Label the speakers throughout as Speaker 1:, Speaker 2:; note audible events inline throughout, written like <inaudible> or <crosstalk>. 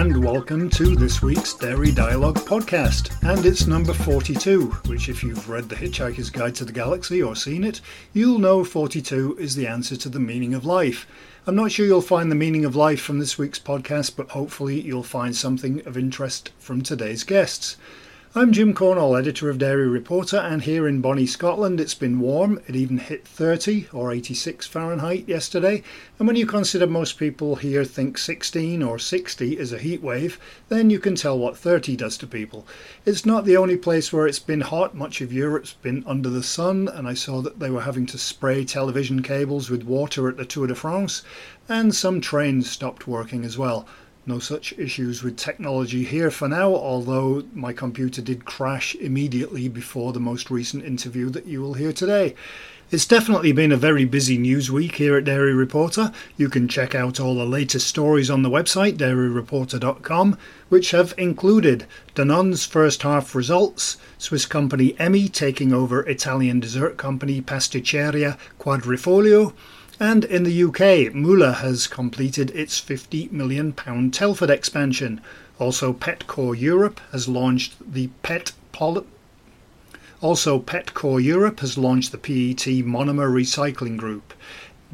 Speaker 1: and welcome to this week's Dairy Dialogue podcast. And it's number 42, which, if you've read The Hitchhiker's Guide to the Galaxy or seen it, you'll know 42 is the answer to the meaning of life. I'm not sure you'll find the meaning of life from this week's podcast, but hopefully you'll find something of interest from today's guests. I'm Jim Cornall, editor of Dairy Reporter, and here in Bonnie, Scotland, it's been warm. It even hit 30 or 86 Fahrenheit yesterday. And when you consider most people here think 16 or 60 is a heat wave, then you can tell what 30 does to people. It's not the only place where it's been hot. Much of Europe's been under the sun, and I saw that they were having to spray television cables with water at the Tour de France, and some trains stopped working as well. No such issues with technology here for now, although my computer did crash immediately before the most recent interview that you will hear today. It's definitely been a very busy news week here at Dairy Reporter. You can check out all the latest stories on the website, dairyreporter.com, which have included Danone's first half results, Swiss company Emmi taking over Italian dessert company Pasticceria Quadrifoglio, and in the UK, Müller has completed its £50 million Telford expansion. Also, Petcore Europe has launched the PET poly- also, Petcore Europe has launched the PET monomer recycling group.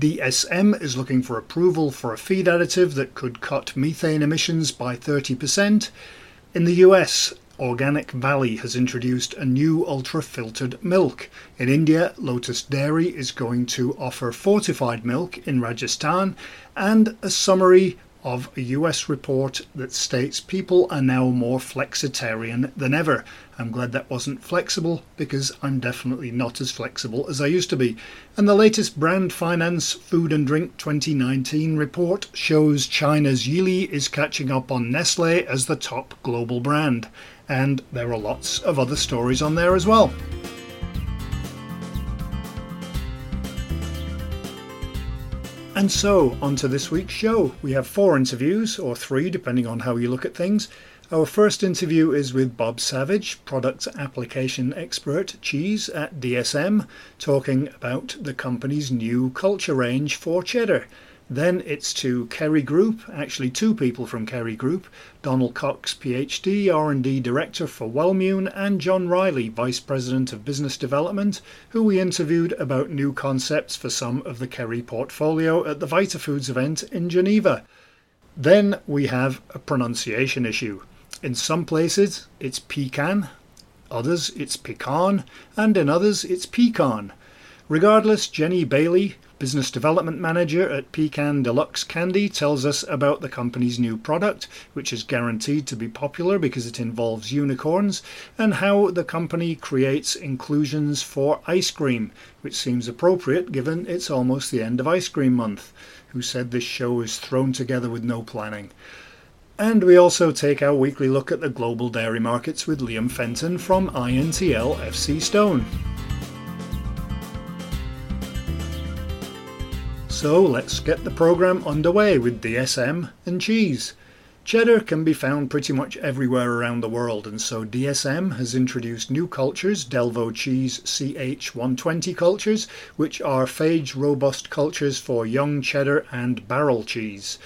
Speaker 1: DSM is looking for approval for a feed additive that could cut methane emissions by 30%. In the US, Organic Valley has introduced a new ultra filtered milk. In India, Lotus Dairy is going to offer fortified milk in Rajasthan and a summary of a US report that states people are now more flexitarian than ever. I'm glad that wasn't flexible because I'm definitely not as flexible as I used to be. And the latest Brand Finance Food and Drink 2019 report shows China's Yili is catching up on Nestle as the top global brand and there are lots of other stories on there as well. And so, on to this week's show. We have four interviews, or three, depending on how you look at things. Our first interview is with Bob Savage, product application expert cheese at DSM, talking about the company's new culture range for cheddar. Then it's to Kerry Group, actually two people from Kerry Group, Donald Cox, PhD, R&D Director for Wellmune, and John Riley, Vice President of Business Development, who we interviewed about new concepts for some of the Kerry portfolio at the VitaFoods event in Geneva. Then we have a pronunciation issue. In some places it's pecan, others it's pecan, and in others it's pecan. Regardless, Jenny Bailey, Business Development Manager at Pecan Deluxe Candy tells us about the company's new product, which is guaranteed to be popular because it involves unicorns, and how the company creates inclusions for ice cream, which seems appropriate given it's almost the end of ice cream month. Who said this show is thrown together with no planning? And we also take our weekly look at the global dairy markets with Liam Fenton from INTL FC Stone. So let's get the program underway with DSM and cheese. Cheddar can be found pretty much everywhere around the world, and so DSM has introduced new cultures, Delvo Cheese CH120 cultures, which are phage robust cultures for young cheddar and barrel cheese.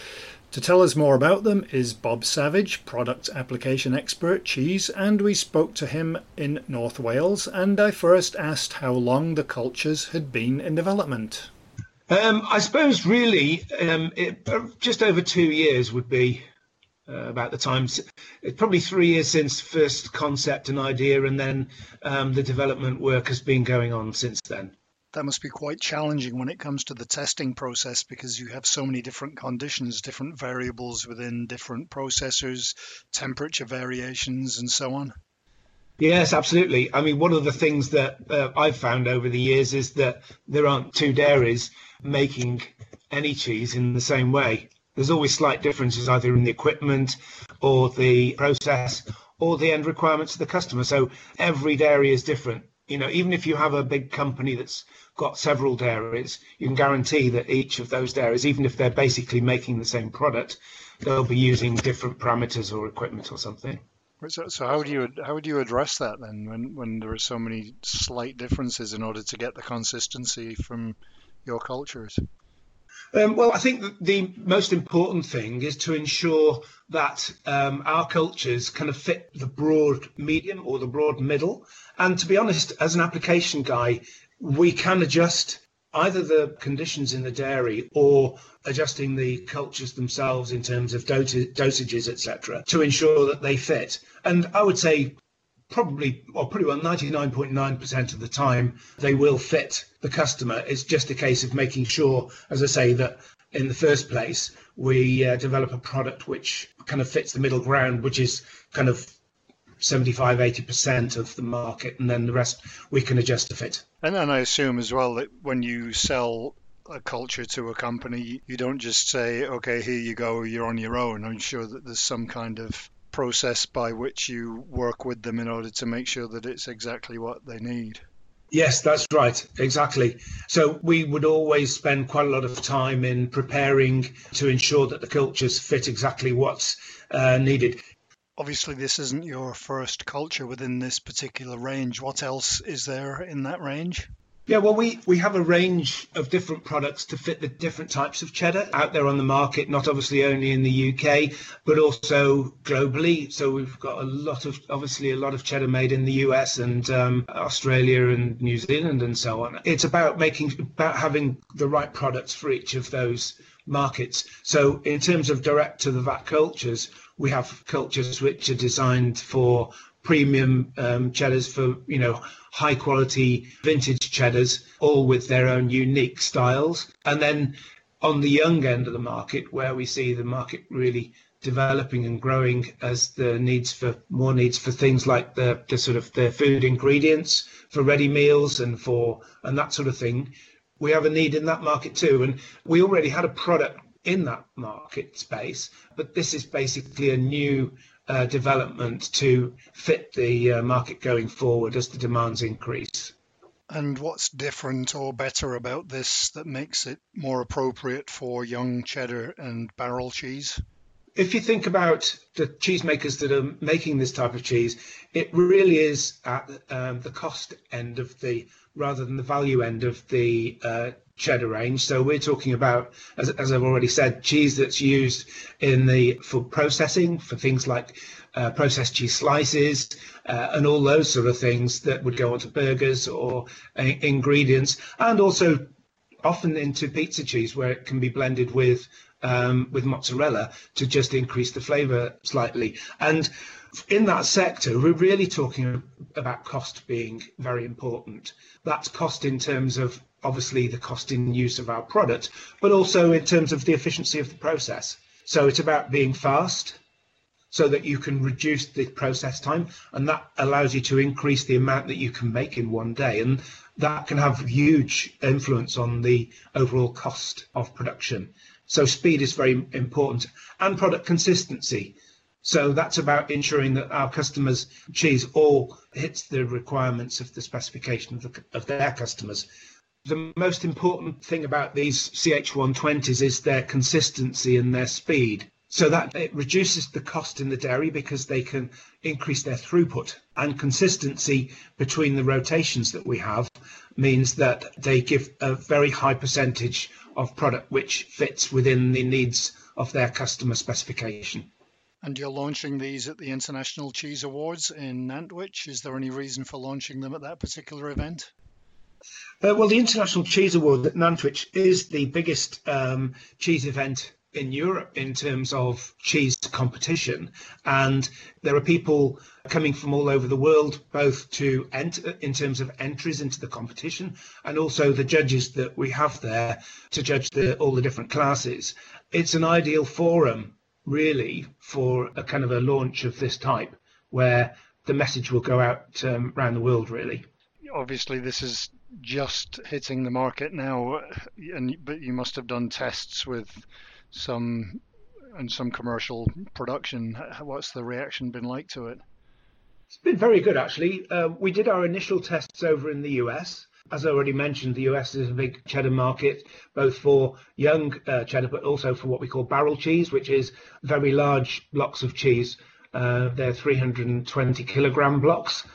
Speaker 1: To tell us more about them is Bob Savage, product application expert cheese, and we spoke to him in North Wales. And I first asked how long the cultures had been in development.
Speaker 2: Um, I suppose really um, it, uh, just over two years would be uh, about the time. It's probably three years since first concept and idea, and then um, the development work has been going on since then.
Speaker 1: That must be quite challenging when it comes to the testing process because you have so many different conditions, different variables within different processors, temperature variations, and so on.
Speaker 2: Yes, absolutely. I mean, one of the things that uh, I've found over the years is that there aren't two dairies making any cheese in the same way. There's always slight differences either in the equipment or the process or the end requirements of the customer. So every dairy is different. You know, even if you have a big company that's got several dairies, you can guarantee that each of those dairies, even if they're basically making the same product, they'll be using different parameters or equipment or something.
Speaker 1: So, so how would you how would you address that then when, when there are so many slight differences in order to get the consistency from your cultures?
Speaker 2: Um, well, I think the most important thing is to ensure that um, our cultures kind of fit the broad medium or the broad middle. And to be honest, as an application guy, we can adjust either the conditions in the dairy or adjusting the cultures themselves in terms of dosages, etc., to ensure that they fit. And I would say probably, or pretty well 99.9% of the time, they will fit the customer. It's just a case of making sure, as I say, that in the first place, we uh, develop a product which kind of fits the middle ground, which is kind of 75 80% of the market and then the rest we can adjust to fit
Speaker 1: and then i assume as well that when you sell a culture to a company you don't just say okay here you go you're on your own i'm sure that there's some kind of process by which you work with them in order to make sure that it's exactly what they need.
Speaker 2: Yes, that's right. Exactly. So we would always spend quite a lot of time in preparing to ensure that the cultures fit exactly what's uh, needed.
Speaker 1: Obviously, this isn't your first culture within this particular range. What else is there in that range?
Speaker 2: Yeah, well, we, we have a range of different products to fit the different types of cheddar out there on the market, not obviously only in the UK, but also globally. So we've got a lot of, obviously, a lot of cheddar made in the US and um, Australia and New Zealand and so on. It's about making, about having the right products for each of those markets. So in terms of direct to the vat cultures, we have cultures which are designed for premium um, cheddars for you know high quality vintage cheddars, all with their own unique styles. And then on the young end of the market, where we see the market really developing and growing as the needs for more needs for things like the, the sort of the food ingredients for ready meals and for and that sort of thing we have a need in that market too and we already had a product in that market space but this is basically a new development to fit the uh, market going forward as the demands increase.
Speaker 1: And what's different or better about this that makes it more appropriate for young cheddar and barrel cheese?
Speaker 2: If you think about the cheesemakers that are making this type of cheese, it really is at um, the cost end of the rather than the value end of the uh, cheddar range. So we're talking about, as, as I've already said, cheese that's used in the for processing for things like uh, processed cheese slices uh, and all those sort of things that would go onto burgers or ingredients, and also often into pizza cheese where it can be blended with um, with mozzarella to just increase the flavour slightly. And in that sector, we're really talking about cost being very important. That's cost in terms of obviously the cost in use of our product, but also in terms of the efficiency of the process. So it's about being fast so that you can reduce the process time and that allows you to increase the amount that you can make in one day and that can have huge influence on the overall cost of production. So speed is very important and product consistency. So that's about ensuring that our customers' cheese all hits the requirements of the specification of, the, of their customers the most important thing about these CH120s is their consistency and their speed. So that it reduces the cost in the dairy because they can increase their throughput. And consistency between the rotations that we have means that they give a very high percentage of product which fits within the needs of their customer specification.
Speaker 1: And you're launching these at the International Cheese Awards in Nantwich. Is there any reason for launching them at that particular event?
Speaker 2: Uh, well, the International Cheese Award at Nantwich is the biggest um, cheese event in Europe in terms of cheese competition. And there are people coming from all over the world, both to enter in terms of entries into the competition and also the judges that we have there to judge the, all the different classes. It's an ideal forum, really, for a kind of a launch of this type where the message will go out um, around the world, really.
Speaker 1: Obviously, this is just hitting the market now, and but you must have done tests with some and some commercial production. What's the reaction been like to it?
Speaker 2: It's been very good, actually. Uh, we did our initial tests over in the US. As I already mentioned, the US is a big cheddar market, both for young uh, cheddar, but also for what we call barrel cheese, which is very large blocks of cheese. Uh, they're 320 kilogram blocks.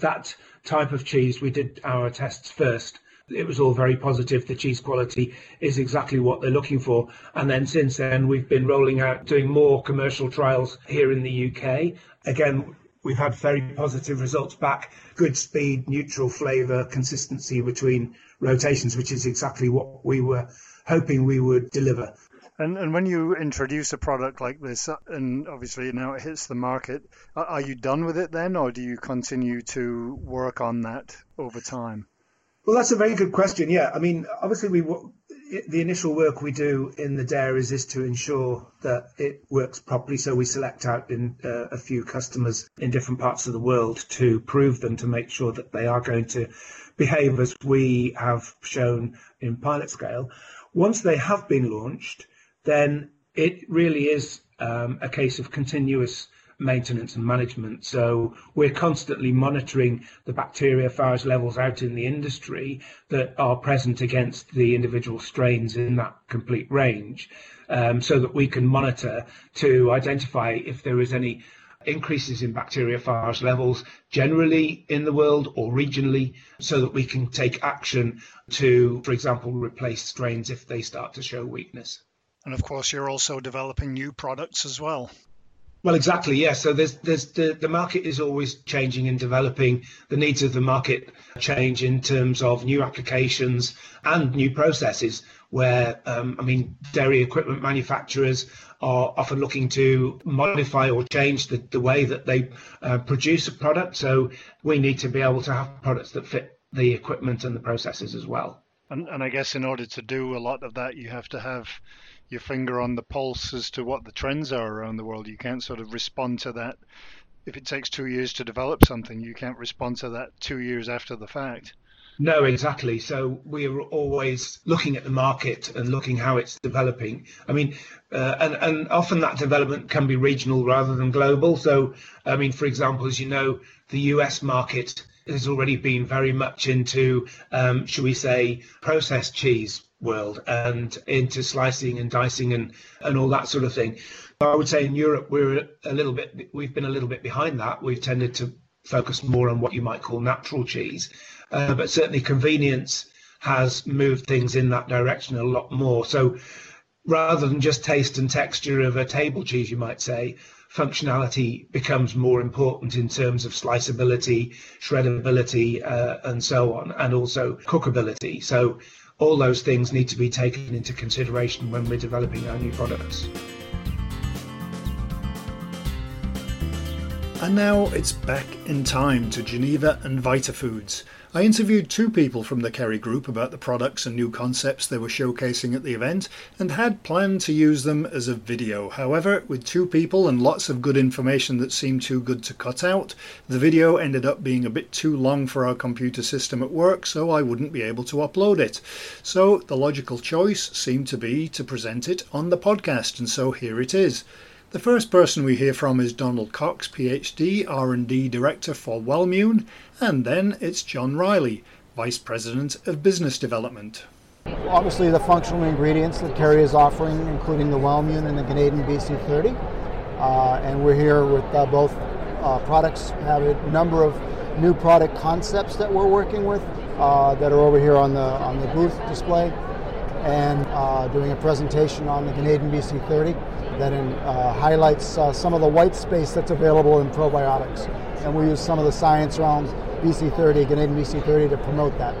Speaker 2: That type of cheese, we did our tests first it was all very positive. The cheese quality is exactly what they're looking for. And then since then, we've been rolling out, doing more commercial trials here in the UK. Again, we've had very positive results back good speed, neutral flavour, consistency between rotations, which is exactly what we were hoping we would deliver.
Speaker 1: And, and when you introduce a product like this, uh, and obviously now it hits the market, are you done with it then, or do you continue to work on that over time?
Speaker 2: Well, that's a very good question. Yeah, I mean, obviously, we the initial work we do in the dairies is to ensure that it works properly. So we select out in uh, a few customers in different parts of the world to prove them to make sure that they are going to behave as we have shown in pilot scale. Once they have been launched, then it really is um, a case of continuous maintenance and management. So we're constantly monitoring the bacteriophage levels out in the industry that are present against the individual strains in that complete range, um, so that we can monitor to identify if there is any increases in bacteriophage levels generally in the world or regionally so that we can take action to, for example, replace strains if they start to show weakness.
Speaker 1: And of course, you're also developing new products as well.
Speaker 2: Well, exactly. Yes. So there's there's the, the market is always changing and developing. The needs of the market change in terms of new applications and new processes. Where um, I mean, dairy equipment manufacturers are often looking to modify or change the, the way that they uh, produce a product. So we need to be able to have products that fit the equipment and the processes as well.
Speaker 1: And, and I guess in order to do a lot of that, you have to have your finger on the pulse as to what the trends are around the world. You can't sort of respond to that. If it takes two years to develop something, you can't respond to that two years after the fact.
Speaker 2: No, exactly. So we are always looking at the market and looking how it's developing. I mean, uh, and and often that development can be regional rather than global. So, I mean, for example, as you know, the US market has already been very much into, um, should we say, processed cheese world and into slicing and dicing and, and all that sort of thing. I would say in Europe we're a little bit we've been a little bit behind that. We've tended to focus more on what you might call natural cheese, uh, but certainly convenience has moved things in that direction a lot more. So rather than just taste and texture of a table cheese, you might say, functionality becomes more important in terms of sliceability, shreddability, uh, and so on, and also cookability. So all those things need to be taken into consideration when we're developing our new products.
Speaker 1: And now it's back in time to Geneva and Vitafoods. I interviewed two people from the Kerry Group about the products and new concepts they were showcasing at the event and had planned to use them as a video. However, with two people and lots of good information that seemed too good to cut out, the video ended up being a bit too long for our computer system at work, so I wouldn't be able to upload it. So the logical choice seemed to be to present it on the podcast, and so here it is. The first person we hear from is Donald Cox, PhD, R&D Director for Wellmune, and then it's John Riley, Vice President of Business Development.
Speaker 3: Obviously, the functional ingredients that Kerry is offering, including the Wellmune and the Ganeden BC30, uh, and we're here with uh, both uh, products. Have a number of new product concepts that we're working with uh, that are over here on the on the booth display, and uh, doing a presentation on the Ganeden BC30 that in, uh, highlights uh, some of the white space that's available in probiotics. And we use some of the science around BC30, Ganeden BC30, to promote that.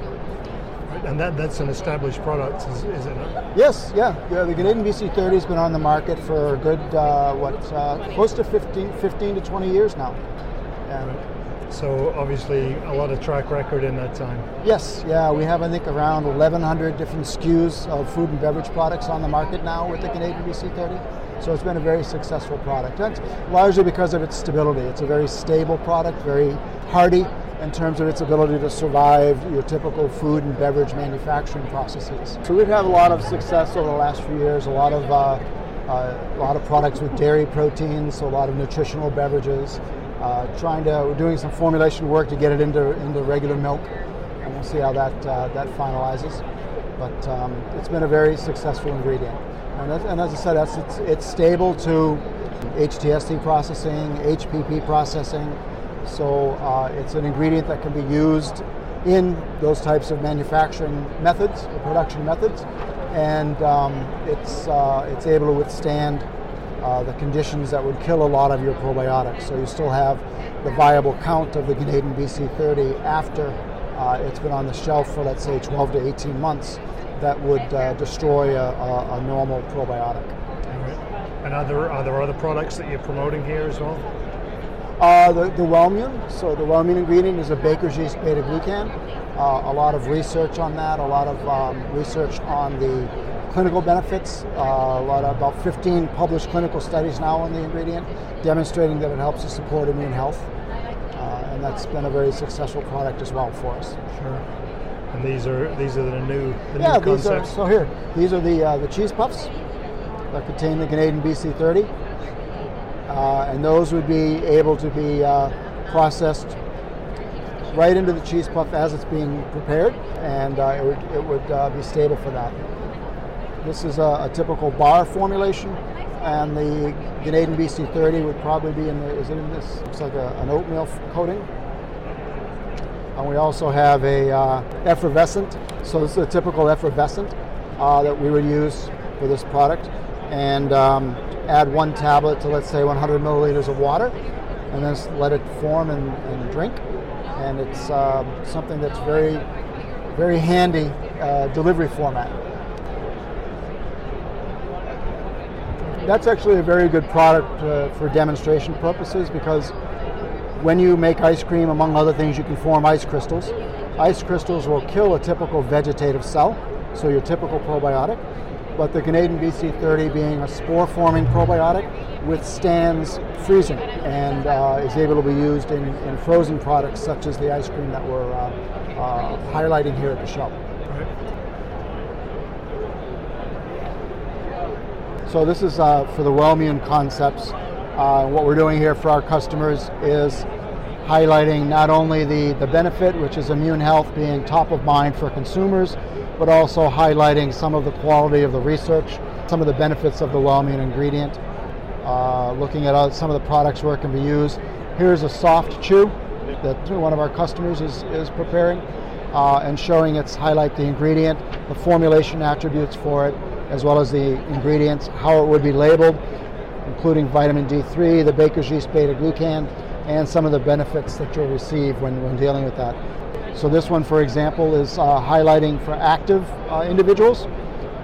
Speaker 1: And that, that's an established product, is, is it?
Speaker 3: Yes, yeah. yeah the Ganeden BC30 has been on the market for a good, uh, what, uh, close to 15, 15 to 20 years now.
Speaker 1: And so obviously a lot of track record in that time.
Speaker 3: Yes, yeah, we have I think around 1,100 different SKUs of food and beverage products on the market now with the Ganeden BC30. So it's been a very successful product. That's largely because of its stability. It's a very stable product, very hardy in terms of its ability to survive your typical food and beverage manufacturing processes. So we've had a lot of success over the last few years, a lot of uh, uh, a lot of products with dairy proteins, so a lot of nutritional beverages. Uh, trying to, we're doing some formulation work to get it into into regular milk, and we'll see how that uh, that finalizes. But um, it's been a very successful ingredient. And, and as I said, it's, it's stable to HTST processing, HPP processing. So uh, it's an ingredient that can be used in those types of manufacturing methods, production methods, and um, it's, uh, it's able to withstand uh, the conditions that would kill a lot of your probiotics. So you still have the viable count of the Ganeden BC30 after uh, it's been on the shelf for, let's say, 12 to 18 months that would uh, destroy a, a, a, normal probiotic.
Speaker 1: And are there, are there other products that you're promoting here as well?
Speaker 3: Uh, the, the Wellmune, so the Wellmune ingredient is a baker's yeast beta glucan. Uh, a lot of research on that, a lot of um, research on the clinical benefits, uh, a lot of, about 15 published clinical studies now on the ingredient, demonstrating that it helps to support immune health. And that's been a very successful product as well for us.
Speaker 1: Sure. And these are these are the new the
Speaker 3: yeah,
Speaker 1: new
Speaker 3: these
Speaker 1: concepts.
Speaker 3: are so here. These are the uh, the cheese puffs that contain the Ganeden BC30 uh, and those would be able to be uh, processed right into the cheese puff as it's being prepared, and uh, it would, it would uh, be stable for that. This is a, a, typical bar formulation, and the Ganeden BC30 would probably be in the, is it in this? Looks like a, an oatmeal coating. And we also have a uh, effervescent, so this is a typical effervescent uh, that we would use for this product. And um, add one tablet to let's say 100 milliliters of water and then let it form and, and drink and it's uh, something that's very very handy uh, delivery format that's actually a very good product uh, for demonstration purposes because when you make ice cream among other things you can form ice crystals ice crystals will kill a typical vegetative cell so your typical probiotic but the Ganeden BC30 being a spore-forming probiotic withstands freezing and uh, is able to be used in, in, frozen products such as the ice cream that we're uh, uh, highlighting here at the show. So this is uh, for the Wellmune concepts. Uh, what we're doing here for our customers is highlighting not only the, the benefit, which is immune health being top of mind for consumers, but also highlighting some of the quality of the research, some of the benefits of the Wellmune ingredient, uh, looking at some of the products where it can be used. Here's a soft chew that one of our customers is, is preparing uh, and showing its highlight the ingredient, the formulation attributes for it, as well as the ingredients, how it would be labeled, including vitamin D3, the baker's yeast beta glucan, and some of the benefits that you'll receive when, when dealing with that. So this one, for example, is uh, highlighting for active uh, individuals,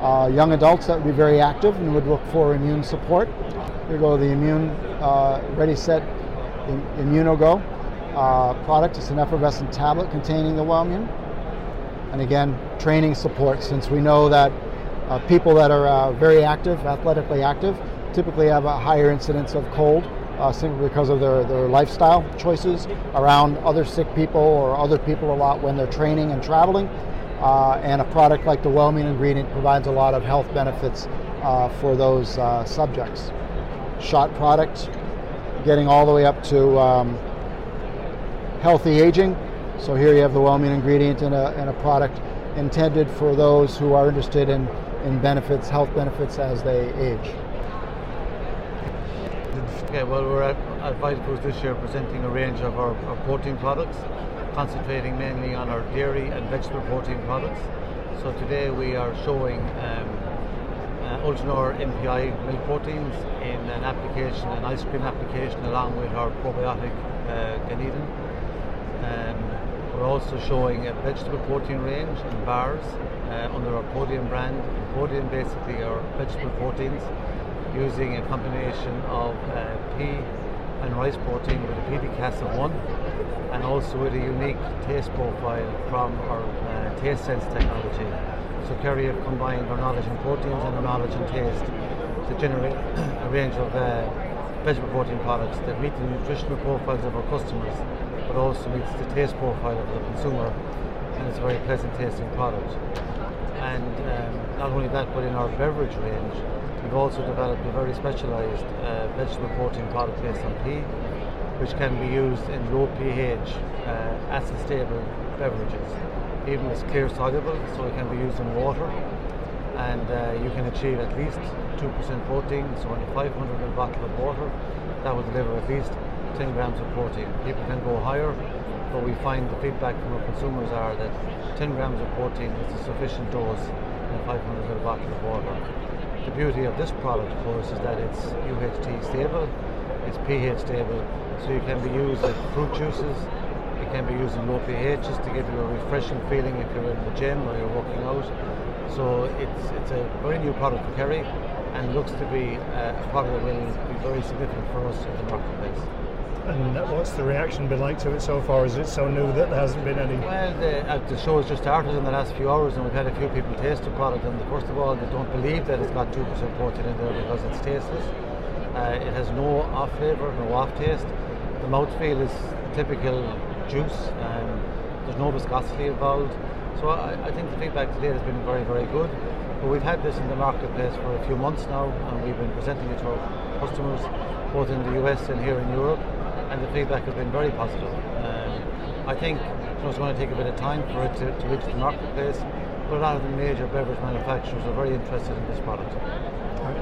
Speaker 3: uh, young adults that would be very active and would look for immune support. Here go the Immune uh, Ready Set Immunogo uh, product. It's an effervescent tablet containing the Wellmune. And again, training support since we know that uh, people that are very active, athletically active, typically have a higher incidence of cold uh, simply because of their, their lifestyle choices around other sick people or other people a lot when they're training and traveling. Uh, and a product like the Wellmune ingredient provides a lot of health benefits uh, for those uh, subjects. Shot product, getting all the way up to um, healthy aging. So here you have the Wellmune ingredient in a, in a product intended for those who are interested in, in benefits, health benefits as they age.
Speaker 4: Okay, well, we're at, at VitaFoods this year presenting a range of our, our, protein products, concentrating mainly on our dairy and vegetable protein products. So today we are showing um, uh, MPI milk proteins in an application, an ice cream application, along with our probiotic uh, Ganeden. Um, we're also showing a vegetable protein range in bars uh, under our Podium brand. Podium basically are vegetable proteins using a combination of uh, pea and rice protein with a PDCAAS of 1 and also with a unique taste profile from our uh, taste sense technology. So Kerry have combined our knowledge in proteins and our knowledge in taste to generate <coughs> a range of uh, vegetable protein products that meet the nutritional profiles of our customers also meets the taste profile of the consumer and it's a very pleasant tasting product. And um, not only that but in our beverage range We've also developed a very specialised uh, vegetable protein product based on pea, which can be used in low pH, uh, acid stable beverages. Even it's clear soluble, so it can be used in water, and uh, you can achieve at least 2% protein. So in a 500 ml bottle of water, that will deliver at least 10 grams of protein. People can go higher, but we find the feedback from our consumers are that 10 grams of protein is a sufficient dose in a 500 ml bottle of water. The beauty of this product, of course, is that it's UHT stable, it's pH stable, so you can be used in fruit juices, it can be used in low pHs to give you a refreshing feeling if you're in the gym or you're working out. So it's it's a very new product for Kerry and looks to be uh, a product that will be very significant for us in the marketplace.
Speaker 1: And what's the reaction been like to it so far? Is it so new that there hasn't been any?
Speaker 4: Well, the, uh, the show has just started in the last few hours, and we've had a few people taste the product. And first of all, they don't believe that it's got two percent protein in there because it's tasteless. Uh, it has no off flavour, no off taste. The mouthfeel is typical juice. Um, there's no viscosity involved. So I, I, think the feedback today has been very, very good. But we've had this in the marketplace for a few months now, and we've been presenting it to our customers, both in the US and here in Europe and the feedback has been very positive. Um, I think know, it's going to take a bit of time for it to, to reach the marketplace, but a lot of the major beverage manufacturers are very interested in this product.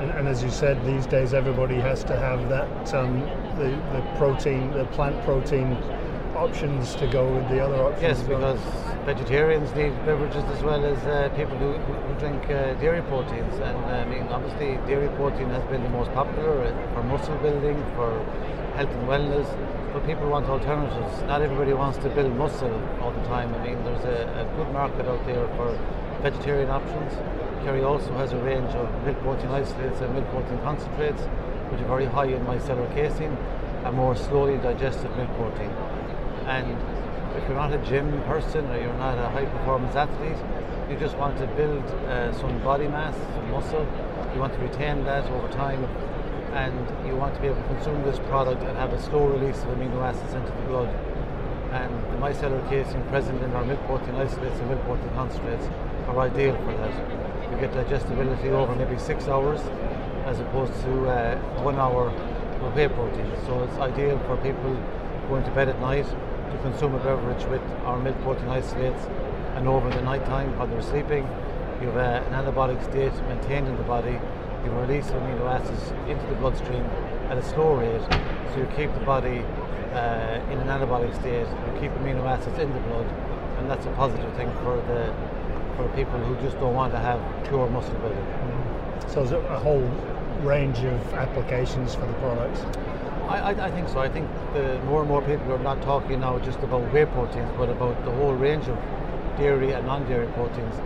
Speaker 1: And, and, as you said, these days everybody has to have that um, the, the protein, the plant protein options to go with the other options.
Speaker 4: Yes, because vegetarians need beverages as well as uh, people who, who drink uh, dairy proteins. And uh, I mean, obviously, dairy protein has been the most popular for muscle building, for health and wellness, but people want alternatives. Not everybody wants to build muscle all the time. I mean, there's a, a good market out there for vegetarian options. Kerry also has a range of milk protein isolates and milk protein concentrates, which are very high in micellar casein and more slowly digested milk protein. And if you're not a gym person or you're not a high performance athlete, you just want to build uh, some body mass, some muscle, you want to retain that over time and you want to be able to consume this product and have a slow release of amino acids into the blood. And the micellar casein present in our milk protein isolates and milk protein concentrates are ideal for that. You get digestibility over maybe six hours as opposed to uh, one hour of whey protein. So it's ideal for people going to bed at night to consume a beverage with our milk protein isolates and over the night time while they're sleeping you have uh, an anabolic state maintained in the body you release amino acids into the bloodstream at a slow rate, so you keep the body uh, in an anabolic state, you keep amino acids in the blood, and that's a positive thing for the for people who just don't want to have pure muscle building. Mm.
Speaker 1: So there's a whole range of applications for the products.
Speaker 4: I, I, I, think so. I think the more and more people are not talking now just about whey proteins, but about the whole range of dairy and non-dairy proteins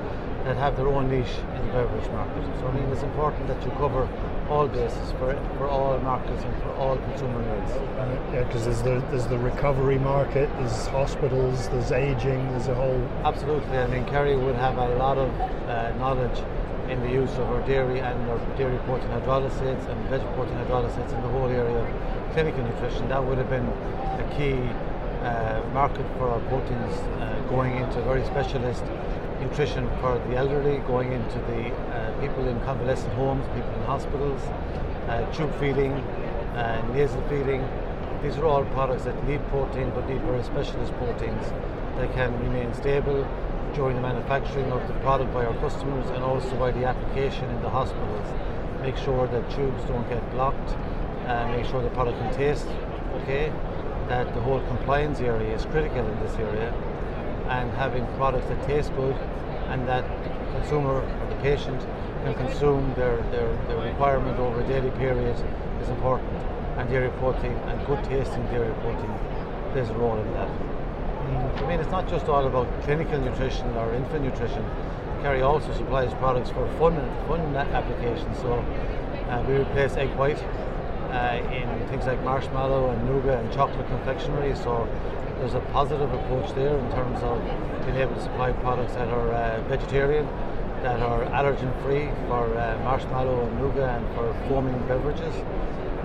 Speaker 4: that have their own niche in the beverage market. So I mean, it's important that you cover all bases for for all markets and for all consumer needs.
Speaker 1: Uh, yeah, because there's the there's the recovery market, there's hospitals, there's aging, there's a whole.
Speaker 4: Absolutely, I mean, Kerry would have a lot of uh, knowledge in the use of our dairy and our dairy protein hydrolysates and veg protein hydrolysates in the whole area of clinical nutrition. That would have been a key uh, market for our proteins uh, going into very specialist nutrition for the elderly, going into the uh, people in convalescent homes, people in hospitals, uh, tube feeding, uh, nasal feeding. These are all products that need protein but need very specialist proteins that can remain stable during the manufacturing of the product by our customers and also by the application in the hospitals. Make sure that tubes don't get blocked, and make sure the product can taste okay, that the whole compliance area is critical in this area and having products that taste good and that the consumer or the patient can consume their, their, their requirement over a daily period is important. And dairy protein and good tasting dairy protein plays a role in that. I mean, it's not just all about clinical nutrition or infant nutrition. Kerry also supplies products for fun fun applications. So uh, we replace egg white uh, in things like marshmallow and nougat and chocolate confectionery. So there's a positive approach there in terms of being able to supply products that are uh, vegetarian, that are allergen free for uh, marshmallow and nougat and for foaming beverages.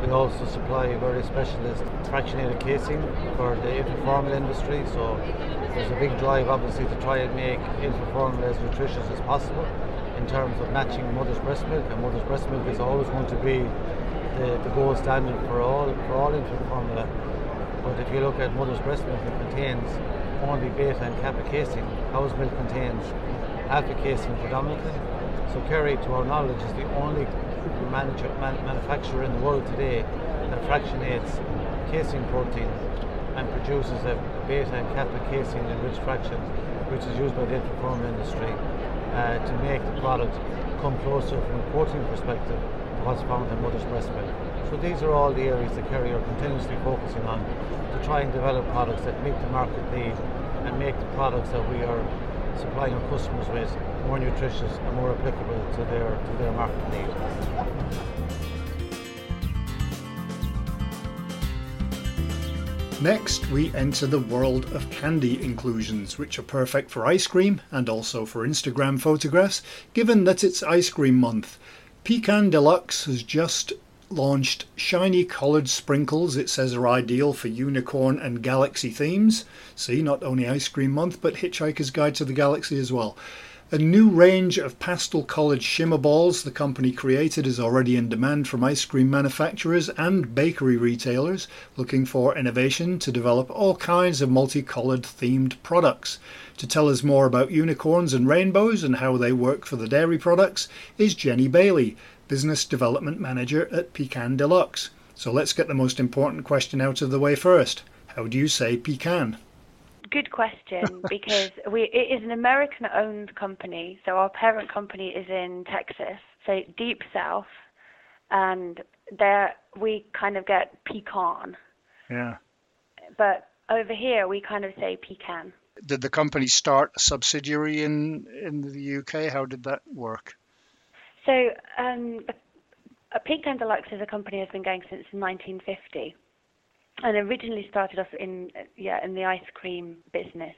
Speaker 4: We also supply very specialist fractionated casein for the infant formula industry. So there's a big drive, obviously, to try and make infant formula as nutritious as possible in terms of matching mother's breast milk. And mother's breast milk is always going to be the, the gold standard for all for all infant formula. But if you look at mother's breast milk, it contains only beta and kappa casein. Cow's milk contains alpha casein predominantly. So Kerry, to our knowledge, is the only manager, man, manufacturer in the world today that fractionates casein protein and produces a beta and kappa casein enriched fraction, which is used by the infant formula industry uh, to make the product come closer from a protein perspective to what's found in mother's breast milk. So these are all the areas that Kerry are continuously focusing on to try and develop products that meet the market need and make the products that we are supplying our customers with more nutritious and more applicable to their to their market need.
Speaker 1: Next, we enter the world of candy inclusions, which are perfect for ice cream and also for Instagram photographs, given that it's ice cream month. Pecan Deluxe has just launched shiny coloured sprinkles it says are ideal for unicorn and galaxy themes. See, not only Ice Cream Month, but Hitchhiker's Guide to the Galaxy as well. A new range of pastel coloured shimmer balls the company created is already in demand from ice cream manufacturers and bakery retailers looking for innovation to develop all kinds of multicoloured themed products. To tell us more about unicorns and rainbows and how they work for the dairy products is Jenny Bailey, Business Development Manager at Pecan Deluxe. So let's get the most important question out of the way first. How do you say pecan?
Speaker 5: Good question <laughs> because we it is an American owned company, so our parent company is in Texas, so deep south, and there we kind of get pecan.
Speaker 1: Yeah.
Speaker 5: But over here we kind of say pecan.
Speaker 1: Did the company start a subsidiary in in the UK? How did that work?
Speaker 5: So, um, Pecan Deluxe as a company that has been going since 1950, and originally started off in yeah in the ice cream business.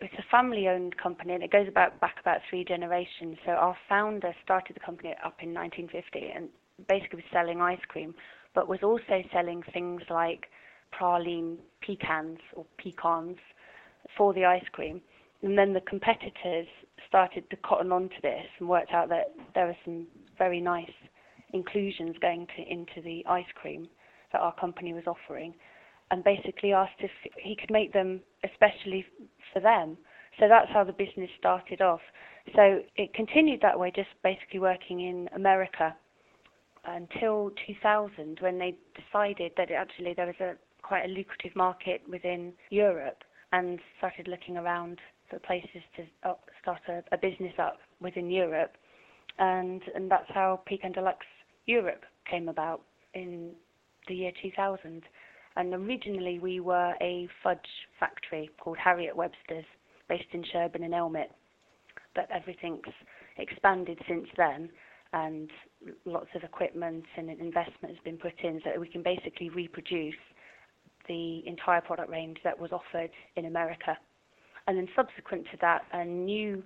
Speaker 5: It's a family-owned company, and it goes about back about three generations. So our founder started the company up in 1950, and basically was selling ice cream, but was also selling things like praline pecans or pecans for the ice cream. And then the competitors started to cotton on to this and worked out that there were some very nice inclusions going to, into the ice cream that our company was offering, and basically asked if he could make them especially for them. So that's how the business started off. So it continued that way, just basically working in America until 2000, when they decided that actually there was a quite a lucrative market within Europe, and started looking around for places to up, start a, a, business up within Europe, and and that's how Pecan Deluxe Europe came about in the year 2000. And originally we were a fudge factory called Harriet Webster's, based in Sherburn in Elmet, but everything's expanded since then, and lots of equipment and investment has been put in so that we can basically reproduce the entire product range that was offered in America and then subsequent to that, a new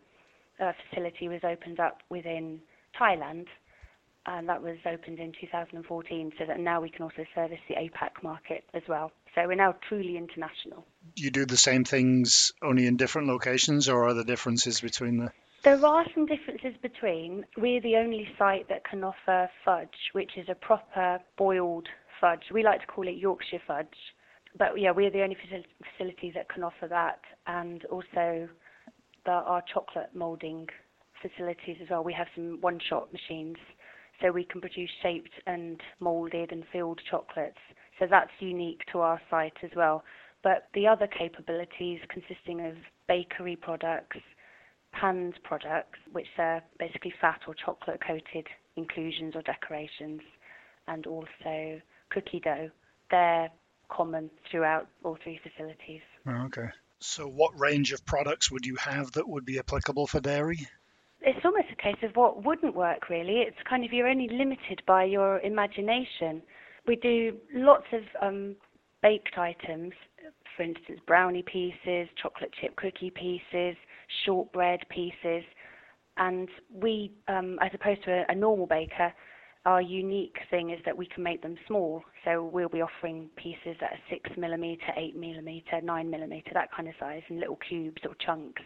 Speaker 5: uh, facility was opened up within Thailand, and that was opened in 2014, so that now we can also service the APAC market as well. So we're now truly international.
Speaker 1: You do the same things only in different locations, or are there differences between the?
Speaker 5: There are some differences between. We're the only site that can offer fudge, which is a proper boiled fudge. We like to call it Yorkshire fudge but yeah, we're the only facility that can offer that, and also the, our chocolate molding facilities as well. We have some one-shot machines, so we can produce shaped and molded and filled chocolates. So that's unique to our site as well. But the other capabilities consisting of bakery products, panned products, which are basically fat or chocolate coated inclusions or decorations, and also cookie dough. They're common throughout all three facilities.
Speaker 1: Oh, okay. So, what range of products would you have that would be applicable for dairy?
Speaker 5: It's almost a case of what wouldn't work, really. It's kind of you're only limited by your imagination. We do lots of um, baked items, for instance, brownie pieces, chocolate chip cookie pieces, shortbread pieces, and we, um, as opposed to a, a normal baker, our unique thing is that we can make them small. So we'll be offering pieces that are six millimeter, eight millimeter, nine millimeter, that kind of size, and little cubes or chunks.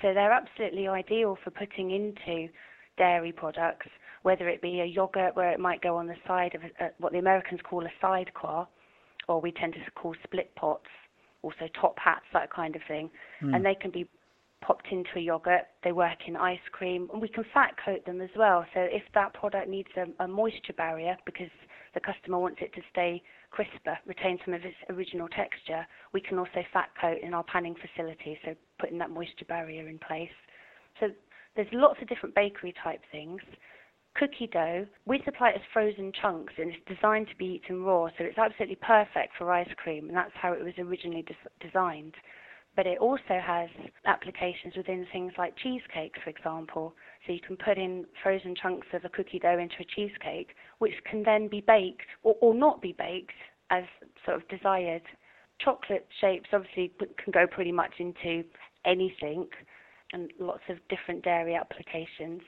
Speaker 5: So they're absolutely ideal for putting into dairy products, whether it be a yogurt where it might go on the side of a, a, what the Americans call a sidecar, or we tend to call split pots, also top hats, that kind of thing. Mm. And they can be popped into a yogurt. They work in ice cream, and we can fat coat them as well. So if that product needs a, a moisture barrier, because the customer wants it to stay crisper, retain some of its original texture, we can also fat coat in our panning facility, so putting that moisture barrier in place. So there's lots of different bakery type things. Cookie dough, we supply it as frozen chunks and it's designed to be eaten raw, so it's absolutely perfect for ice cream, and that's how it was originally des- designed but it also has applications within things like cheesecake, for example. So you can put in frozen chunks of a cookie dough into a cheesecake, which can then be baked or, or not be baked as sort of desired. Chocolate shapes obviously can go pretty much into anything and lots of different dairy applications.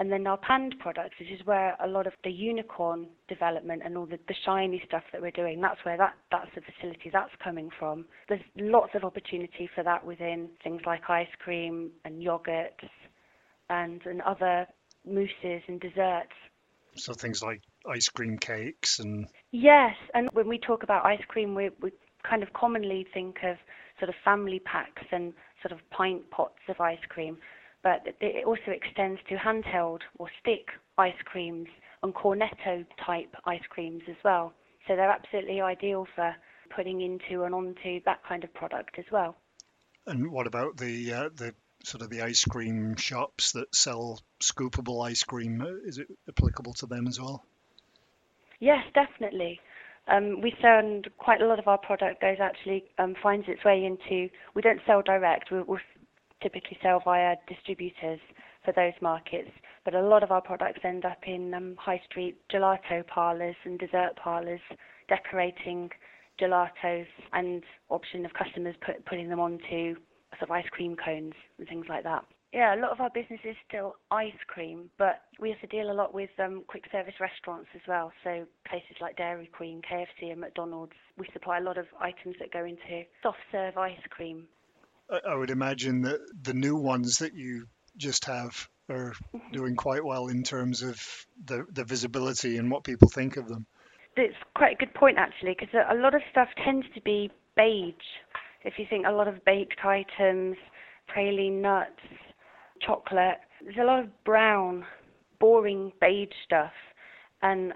Speaker 5: And then our panned products, which is where a lot of the unicorn development and all the, the shiny stuff that we're doing, that's where that, that's the facility that's coming from. There's lots of opportunity for that within things like ice cream and yogurts and, and other mousses and desserts.
Speaker 1: So things like ice cream cakes and
Speaker 5: Yes, and when we talk about ice cream, we, we kind of commonly think of sort of family packs and sort of pint pots of ice cream but it also extends to handheld or stick ice creams and cornetto type ice creams as well. So they're absolutely ideal for putting into and onto that kind of product as well.
Speaker 1: And what about the uh, the sort of the ice cream shops that sell scoopable ice cream? Is it applicable to them as well?
Speaker 5: Yes, definitely. Um, we send quite a lot of our product goes actually um, finds its way into. We don't sell direct. We, we typically sell via distributors for those markets. But a lot of our products end up in um, high street gelato parlours and dessert parlours, decorating gelatos and option of customers put, putting them onto sort of ice cream cones and things like that. Yeah, a lot of our business is still ice cream, but we also deal a lot with um, quick service restaurants as well. So places like Dairy Queen, KFC, and McDonald's. We supply a lot of items that go into soft serve ice cream.
Speaker 1: I would imagine that the new ones that you just have are doing quite well in terms of the, the visibility and what people think of them.
Speaker 5: It's quite a good point actually, because a lot of stuff tends to be beige. If you think a lot of baked items, praline nuts, chocolate, there's a lot of brown, boring beige stuff, and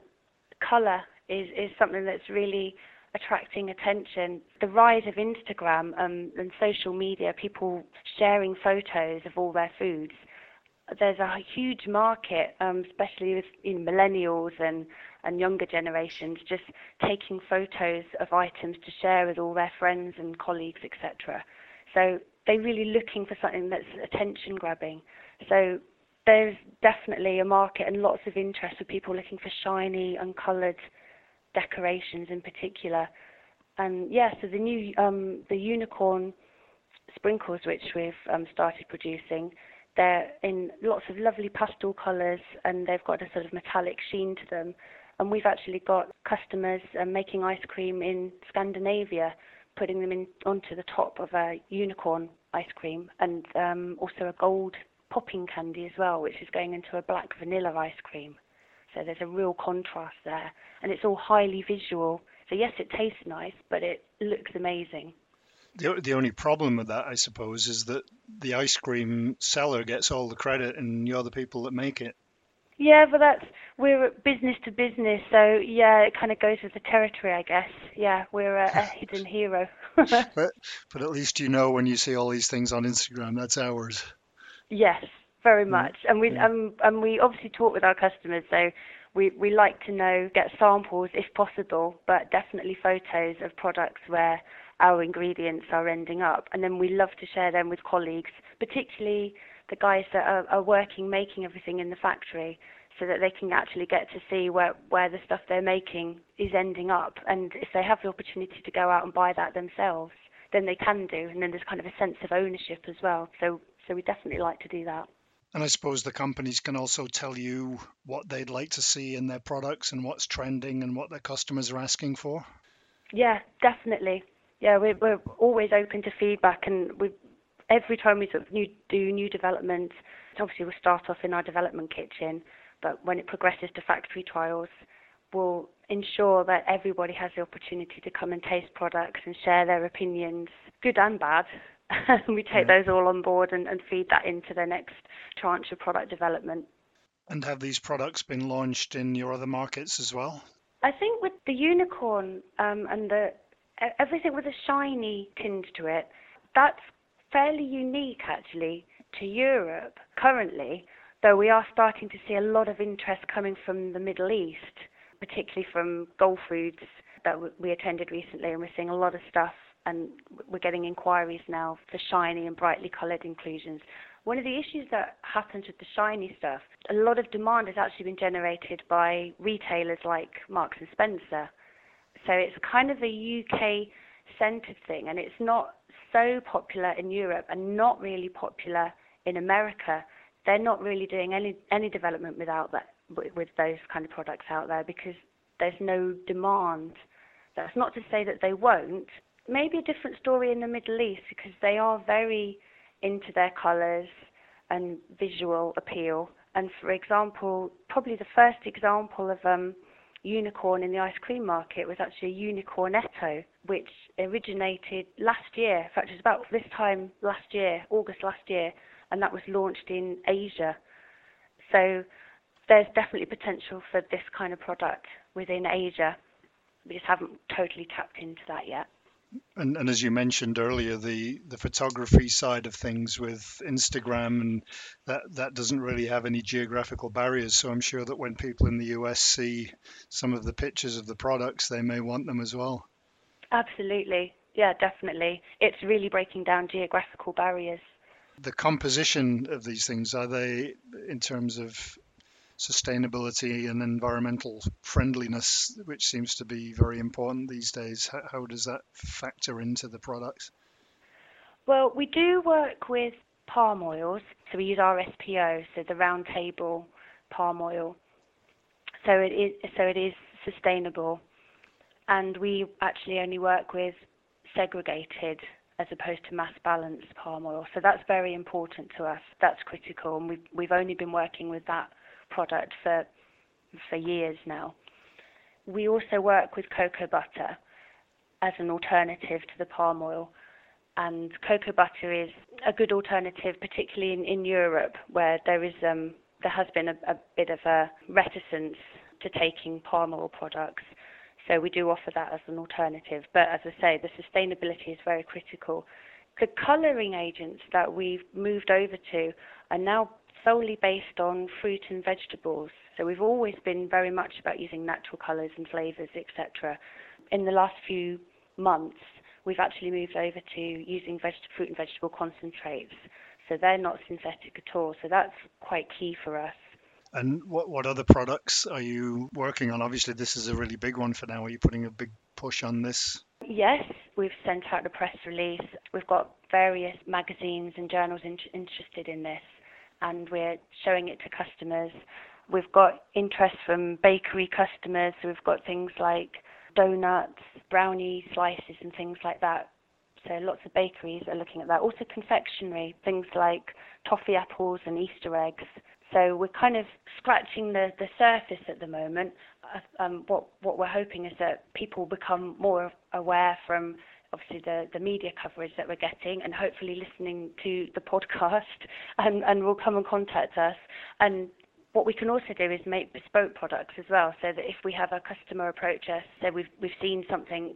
Speaker 5: colour is is something that's really attracting attention. The rise of Instagram um, and social media, people sharing photos of all their foods. There's a huge market, um, especially with you know, millennials and, and younger generations, just taking photos of items to share with all their friends and colleagues, etc. So they're really looking for something that's attention grabbing. So there's definitely a market and lots of interest for people looking for shiny, uncoloured decorations in particular. And yeah, so the new um, the unicorn sprinkles which we've um, started producing, they're in lots of lovely pastel colours and they've got a sort of metallic sheen to them. And we've actually got customers uh, making ice cream in Scandinavia, putting them in onto the top of a unicorn ice cream, and um, also a gold popping candy as well, which is going into a black vanilla ice cream. So there's a real contrast there, and it's all highly visual. So yes, it tastes nice, but it looks amazing.
Speaker 1: The, the only problem with that, I suppose, is that the ice cream seller gets all the credit, and you're the people that make it.
Speaker 5: Yeah, but that's we're business to business, so yeah, it kind of goes with the territory, I guess. Yeah, we're a, a <laughs> hidden hero.
Speaker 1: but but at least you know when you see all these things on Instagram, that's ours.
Speaker 5: Yes, very mm. much. And we yeah. um, and we obviously talk with our customers, so we we like to know get samples if possible, but definitely photos of products where our ingredients are ending up, and then we love to share them with colleagues, particularly the guys that are, are working making everything in the factory so that they can actually get to see where, where the stuff they're making is ending up. And if they have the opportunity to go out and buy that themselves, then they can do. And then there's kind of a sense of ownership as well. So, so we definitely like to do that.
Speaker 1: And I suppose the companies can also tell you what they'd like to see in their products and what's trending and what their customers are asking for.
Speaker 5: Yeah, definitely. Yeah, we're, we're always open to feedback, and we every time we sort of new, do new developments, obviously we'll start off in our development kitchen, but when it progresses to factory trials, we'll ensure that everybody has the opportunity to come and taste products and share their opinions, good and bad, <laughs> we take yeah. those all on board and, and feed that into the next tranche of product development.
Speaker 1: And have these products been launched in your other markets as well?
Speaker 5: I think with the unicorn um, and the everything with a shiny tinge to it, that's fairly unique actually to Europe currently, though we are starting to see a lot of interest coming from the Middle East, particularly from Gulf Foods that we attended recently, and we're seeing a lot of stuff and we're getting inquiries now for shiny and brightly coloured inclusions. One of the issues that happens with the shiny stuff, a lot of demand has actually been generated by retailers like Marks and Spencer. So it's kind of a UK centered thing and it's not so popular in Europe and not really popular in America. They're not really doing any any development without that with those kind of products out there because there's no demand. That's not to say that they won't, maybe a different story in the Middle East because they are very into their colours and visual appeal. And for example, probably the first example of um, unicorn in the ice cream market was actually a unicornetto, which originated last year. In fact, it was about this time last year, August last year, and that was launched in Asia. So there's definitely potential for this kind of product within Asia. We just haven't totally tapped into that yet.
Speaker 1: And, and as you mentioned earlier, the, the photography side of things with Instagram and that that doesn't really have any geographical barriers. So I'm sure that when people in the US see some of the pictures of the products, they may want them as well.
Speaker 5: Absolutely, yeah, definitely. It's really breaking down geographical barriers.
Speaker 1: The composition of these things are they in terms of sustainability and environmental friendliness, which seems to be very important these days. How, how does that factor into the products?
Speaker 5: Well, we do work with palm oils, so we use RSPO, so the round table palm oil. So it is so it is sustainable, and we actually only work with segregated as opposed to mass balanced palm oil. So that's very important to us. That's critical, and we've we've only been working with that product for for years now. We also work with cocoa butter as an alternative to the palm oil. And cocoa butter is a good alternative, particularly in, in Europe, where there is um, there has been a, a bit of a reticence to taking palm oil products. So we do offer that as an alternative. But as I say, the sustainability is very critical. The colouring agents that we've moved over to are now solely based on fruit and vegetables. So we've always been very much about using natural colours and flavours, etc. In the last few months, we've actually moved over to using veg- fruit and vegetable concentrates. So they're not synthetic at all. So that's quite key for us.
Speaker 1: And what, what other products are you working on? Obviously, this is a really big one for now. Are you putting a big push on this?
Speaker 5: Yes, we've sent out a press release. We've got various magazines and journals in- interested in this and we're showing it to customers. We've got interest from bakery customers. We've got things like donuts, brownie slices, and things like that. So lots of bakeries are looking at that. Also confectionery, things like toffee apples and Easter eggs. So we're kind of scratching the, the surface at the moment. Uh, um, what what we're hoping is that people become more aware from obviously the, the media coverage that we're getting and hopefully listening to the podcast <laughs> and, and will come and contact us. And what we can also do is make bespoke products as well, so that if we have a customer approach us, say we've we've seen something,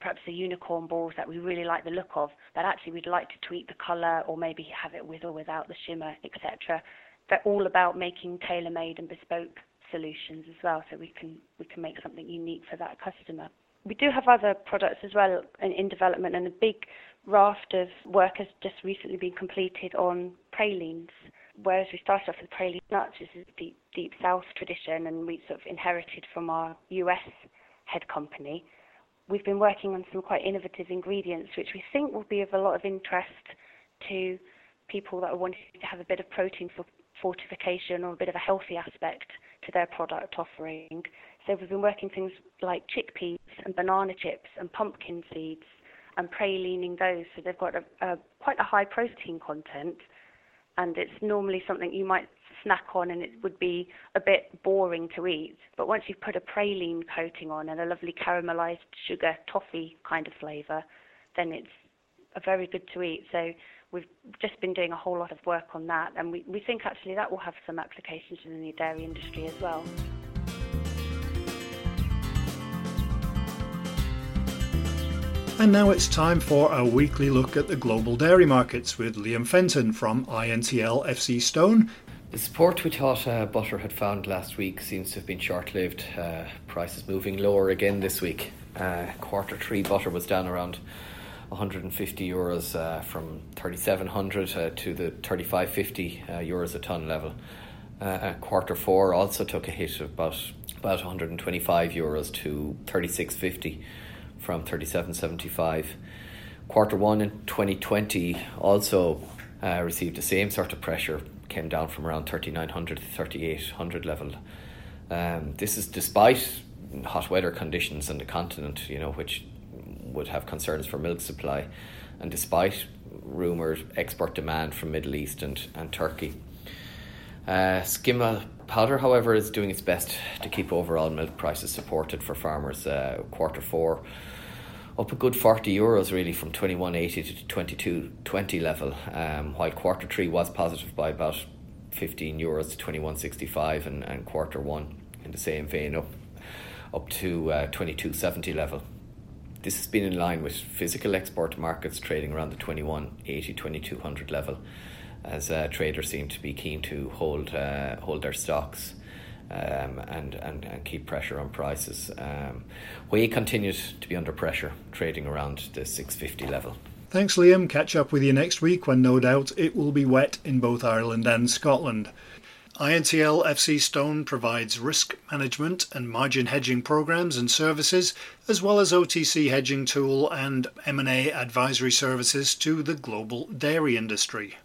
Speaker 5: perhaps a unicorn balls that we really like the look of, that actually we'd like to tweak the colour or maybe have it with or without the shimmer, etc. They're all about making tailor-made and bespoke solutions as well, so we can we can make something unique for that customer we do have other products as well in, in, development, and a big raft of work has just recently been completed on pralines. Whereas we started off with praline nuts, which is a deep, deep South tradition, and we sort of inherited from our US head company. We've been working on some quite innovative ingredients, which we think will be of a lot of interest to people that are wanting to have a bit of protein for fortification or a bit of a healthy aspect to their product offering. So we've been working things like chickpeas and banana chips and pumpkin seeds and pralining those. So they've got a, a quite a high protein content, and it's normally something you might snack on and it would be a bit boring to eat. But once you've put a praline coating on and a lovely caramelized sugar toffee kind of flavor, then it's a very good to eat. So we've just been doing a whole lot of work on that, and we, we think actually that will have some applications in the dairy industry as well.
Speaker 1: And now it's time for a weekly look at the global dairy markets with Liam Fenton from INTL FC Stone.
Speaker 6: The support we thought uh, butter had found last week seems to have been short lived. Uh, prices moving lower again this week. Uh, quarter three butter was down around 150 euros uh, from 3700 uh, to the 3550 uh, euros a ton level. quarter four also took a hit of about about 125 euros to 3650 from 37.75. Quarter one in 2020 also uh, received the same sort of pressure, came down from around 3900 to 3800 level. Um, this is despite hot weather conditions on the continent, you know, which would have concerns for milk supply, and despite rumoured export demand from Middle East and, and Turkey. Uh, skim milk powder, however, is doing its best to keep overall milk prices supported for farmers. Uh, quarter four up a good 40 euros really from 21.80 to 22.20 level, um, while quarter three was positive by about 15 euros to 21.65 and, and quarter one in the same vein up up to uh, 22.70 level. This has been in line with physical export markets trading around the 21.80 2200 level as uh, traders seem to be keen to hold uh, hold their stocks um, and, and, and keep pressure on prices. Um, whey continues to be under pressure, trading around the 650 level.
Speaker 1: Thanks, Liam. Catch up with you next week when no doubt it will be wet in both Ireland and Scotland. INTL FC Stone provides risk management and margin hedging programs and services, as well as OTC hedging tool and M&A advisory services to the global dairy industry.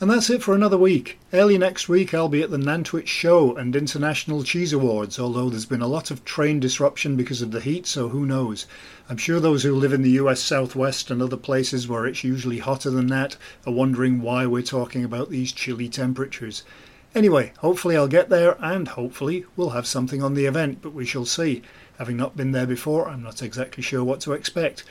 Speaker 1: And that's it for another week. Early next week, I'll be at the Nantwich Show and International Cheese Awards, although there's been a lot of train disruption because of the heat, so who knows. I'm sure those who live in the US Southwest and other places where it's usually hotter than that are wondering why we're talking about these chilly temperatures. Anyway, hopefully I'll get there and hopefully we'll have something on the event, but we shall see. Having not been there before, I'm not exactly sure what to expect.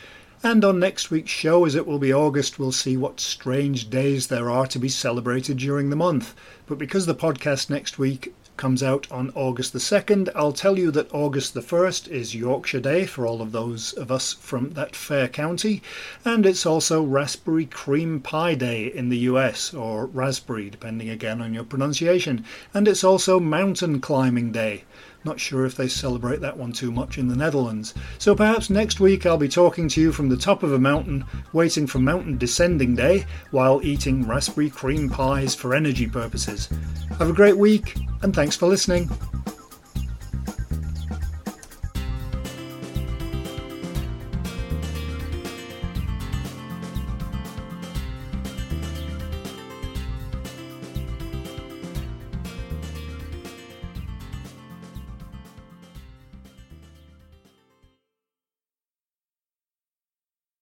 Speaker 1: And on next week's show, as it will be August, we'll see what strange days there are to be celebrated during the month. But because the podcast next week comes out on August the 2nd, I'll tell you that August the 1st is Yorkshire Day for all of those of us from that fair county, and it's also Raspberry Cream Pie Day in the US, or raspberry, depending again on your pronunciation, and it's also Mountain Climbing Day. Not sure if they celebrate that one too much in the Netherlands. So perhaps next week I'll be talking to you from the top of a mountain, waiting for Mountain Descending Day, while eating raspberry cream pies for energy purposes. Have a great week, and thanks for listening.